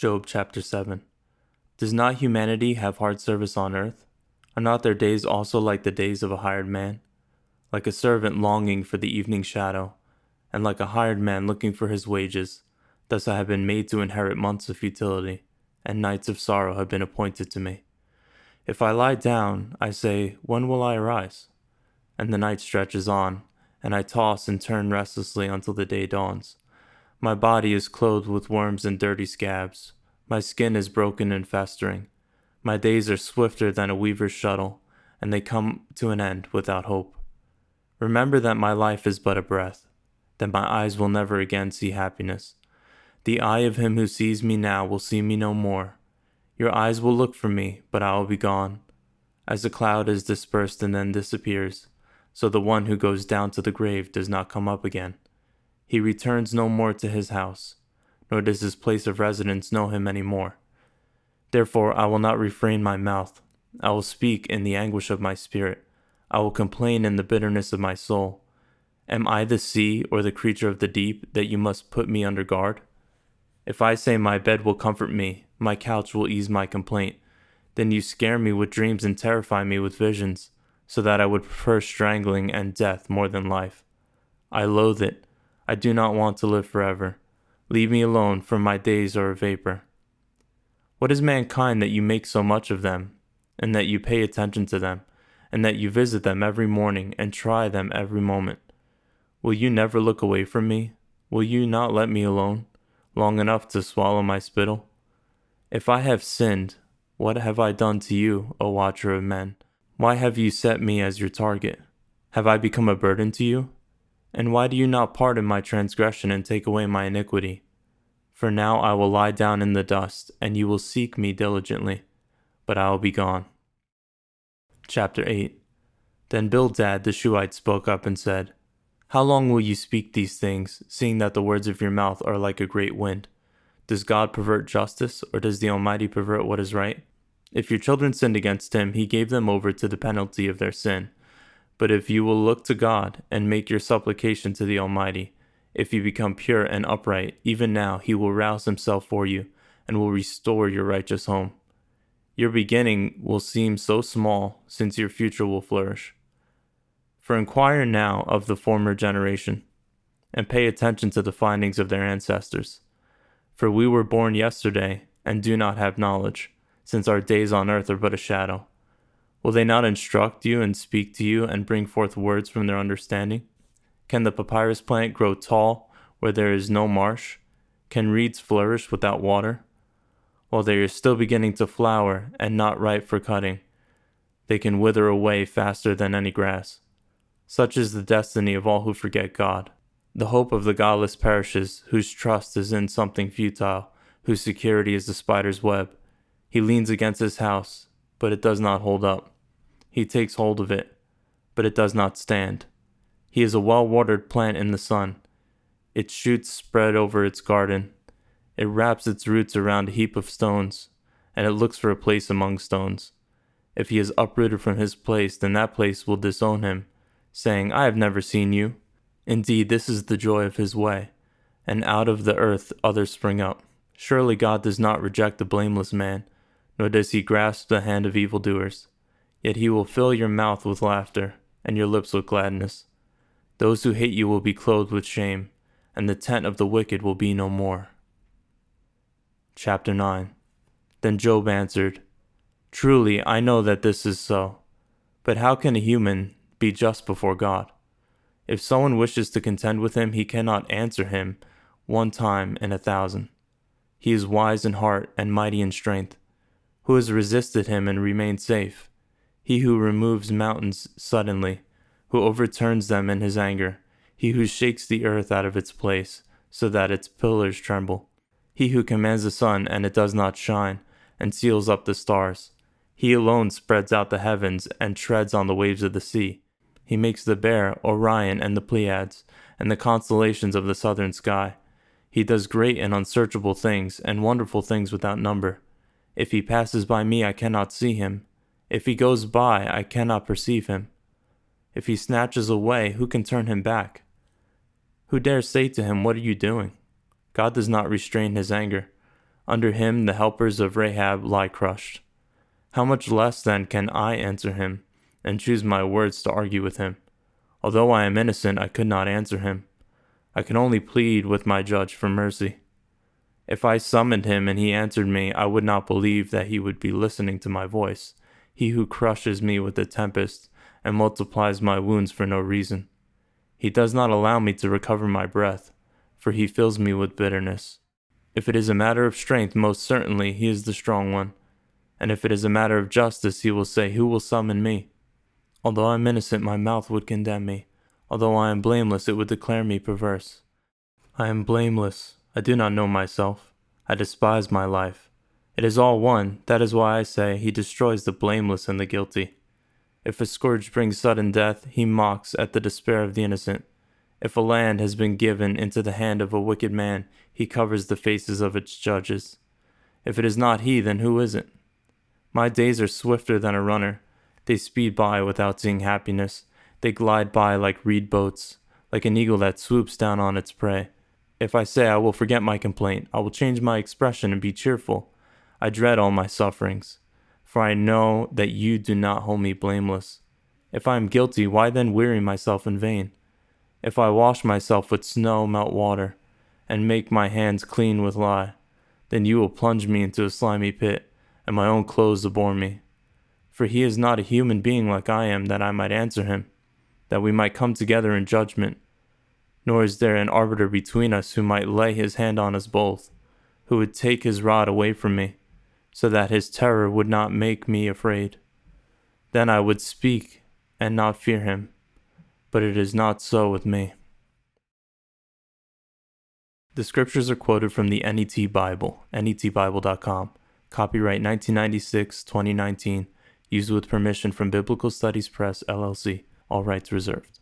Job chapter 7. Does not humanity have hard service on earth? Are not their days also like the days of a hired man? Like a servant longing for the evening shadow, and like a hired man looking for his wages. Thus I have been made to inherit months of futility, and nights of sorrow have been appointed to me. If I lie down, I say, When will I arise? And the night stretches on, and I toss and turn restlessly until the day dawns. My body is clothed with worms and dirty scabs. My skin is broken and festering. My days are swifter than a weaver's shuttle, and they come to an end without hope. Remember that my life is but a breath, that my eyes will never again see happiness. The eye of him who sees me now will see me no more. Your eyes will look for me, but I will be gone. As a cloud is dispersed and then disappears, so the one who goes down to the grave does not come up again. He returns no more to his house, nor does his place of residence know him any more. Therefore I will not refrain my mouth. I will speak in the anguish of my spirit. I will complain in the bitterness of my soul. Am I the sea or the creature of the deep that you must put me under guard? If I say my bed will comfort me, my couch will ease my complaint, then you scare me with dreams and terrify me with visions, so that I would prefer strangling and death more than life. I loathe it. I do not want to live forever. Leave me alone, for my days are a vapor. What is mankind that you make so much of them, and that you pay attention to them, and that you visit them every morning and try them every moment? Will you never look away from me? Will you not let me alone, long enough to swallow my spittle? If I have sinned, what have I done to you, O watcher of men? Why have you set me as your target? Have I become a burden to you? And why do you not pardon my transgression and take away my iniquity? For now I will lie down in the dust, and you will seek me diligently, but I will be gone. Chapter 8 Then Bildad the Shuhite spoke up and said, How long will you speak these things, seeing that the words of your mouth are like a great wind? Does God pervert justice, or does the Almighty pervert what is right? If your children sinned against him, he gave them over to the penalty of their sin. But if you will look to God and make your supplication to the Almighty, if you become pure and upright, even now he will rouse himself for you and will restore your righteous home. Your beginning will seem so small, since your future will flourish. For inquire now of the former generation, and pay attention to the findings of their ancestors. For we were born yesterday, and do not have knowledge, since our days on earth are but a shadow. Will they not instruct you and speak to you and bring forth words from their understanding? Can the papyrus plant grow tall where there is no marsh? Can reeds flourish without water? While they are still beginning to flower and not ripe for cutting, they can wither away faster than any grass. Such is the destiny of all who forget God. The hope of the godless perishes, whose trust is in something futile, whose security is the spider's web. He leans against his house, but it does not hold up. He takes hold of it, but it does not stand. He is a well watered plant in the sun. Its shoots spread over its garden. It wraps its roots around a heap of stones, and it looks for a place among stones. If he is uprooted from his place, then that place will disown him, saying, I have never seen you. Indeed, this is the joy of his way, and out of the earth others spring up. Surely God does not reject the blameless man, nor does he grasp the hand of evildoers. Yet he will fill your mouth with laughter, and your lips with gladness. Those who hate you will be clothed with shame, and the tent of the wicked will be no more. Chapter 9 Then Job answered, Truly, I know that this is so. But how can a human be just before God? If someone wishes to contend with him, he cannot answer him one time in a thousand. He is wise in heart and mighty in strength. Who has resisted him and remained safe? he who removes mountains suddenly, who overturns them in his anger, he who shakes the earth out of its place, so that its pillars tremble, he who commands the sun and it does not shine, and seals up the stars. He alone spreads out the heavens and treads on the waves of the sea. He makes the bear, Orion, and the Pleiades, and the constellations of the southern sky. He does great and unsearchable things, and wonderful things without number. If he passes by me, I cannot see him. If he goes by, I cannot perceive him. If he snatches away, who can turn him back? Who dares say to him, What are you doing? God does not restrain his anger. Under him the helpers of Rahab lie crushed. How much less then can I answer him, and choose my words to argue with him? Although I am innocent, I could not answer him. I can only plead with my judge for mercy. If I summoned him and he answered me, I would not believe that he would be listening to my voice, he who crushes me with the tempest and multiplies my wounds for no reason. He does not allow me to recover my breath, for he fills me with bitterness. If it is a matter of strength, most certainly he is the strong one. And if it is a matter of justice, he will say, Who will summon me? Although I am innocent, my mouth would condemn me. Although I am blameless, it would declare me perverse. I am blameless. I do not know myself. I despise my life. It is all one. That is why I say, He destroys the blameless and the guilty. If a scourge brings sudden death, he mocks at the despair of the innocent. If a land has been given into the hand of a wicked man, he covers the faces of its judges. If it is not he, then who is it? My days are swifter than a runner. They speed by without seeing happiness. They glide by like reed boats, like an eagle that swoops down on its prey. If I say I will forget my complaint, I will change my expression and be cheerful. I dread all my sufferings for I know that you do not hold me blameless. If I am guilty, why then weary myself in vain? If I wash myself with snow, melt water, and make my hands clean with lye, then you will plunge me into a slimy pit, and my own clothes abhor me. For he is not a human being like I am, that I might answer him, that we might come together in judgment. Nor is there an arbiter between us who might lay his hand on us both, who would take his rod away from me so that his terror would not make me afraid. Then I would speak and not fear him. But it is not so with me. The scriptures are quoted from the NET Bible, netbible.com. Copyright 1996 2019, used with permission from Biblical Studies Press, LLC. All rights reserved.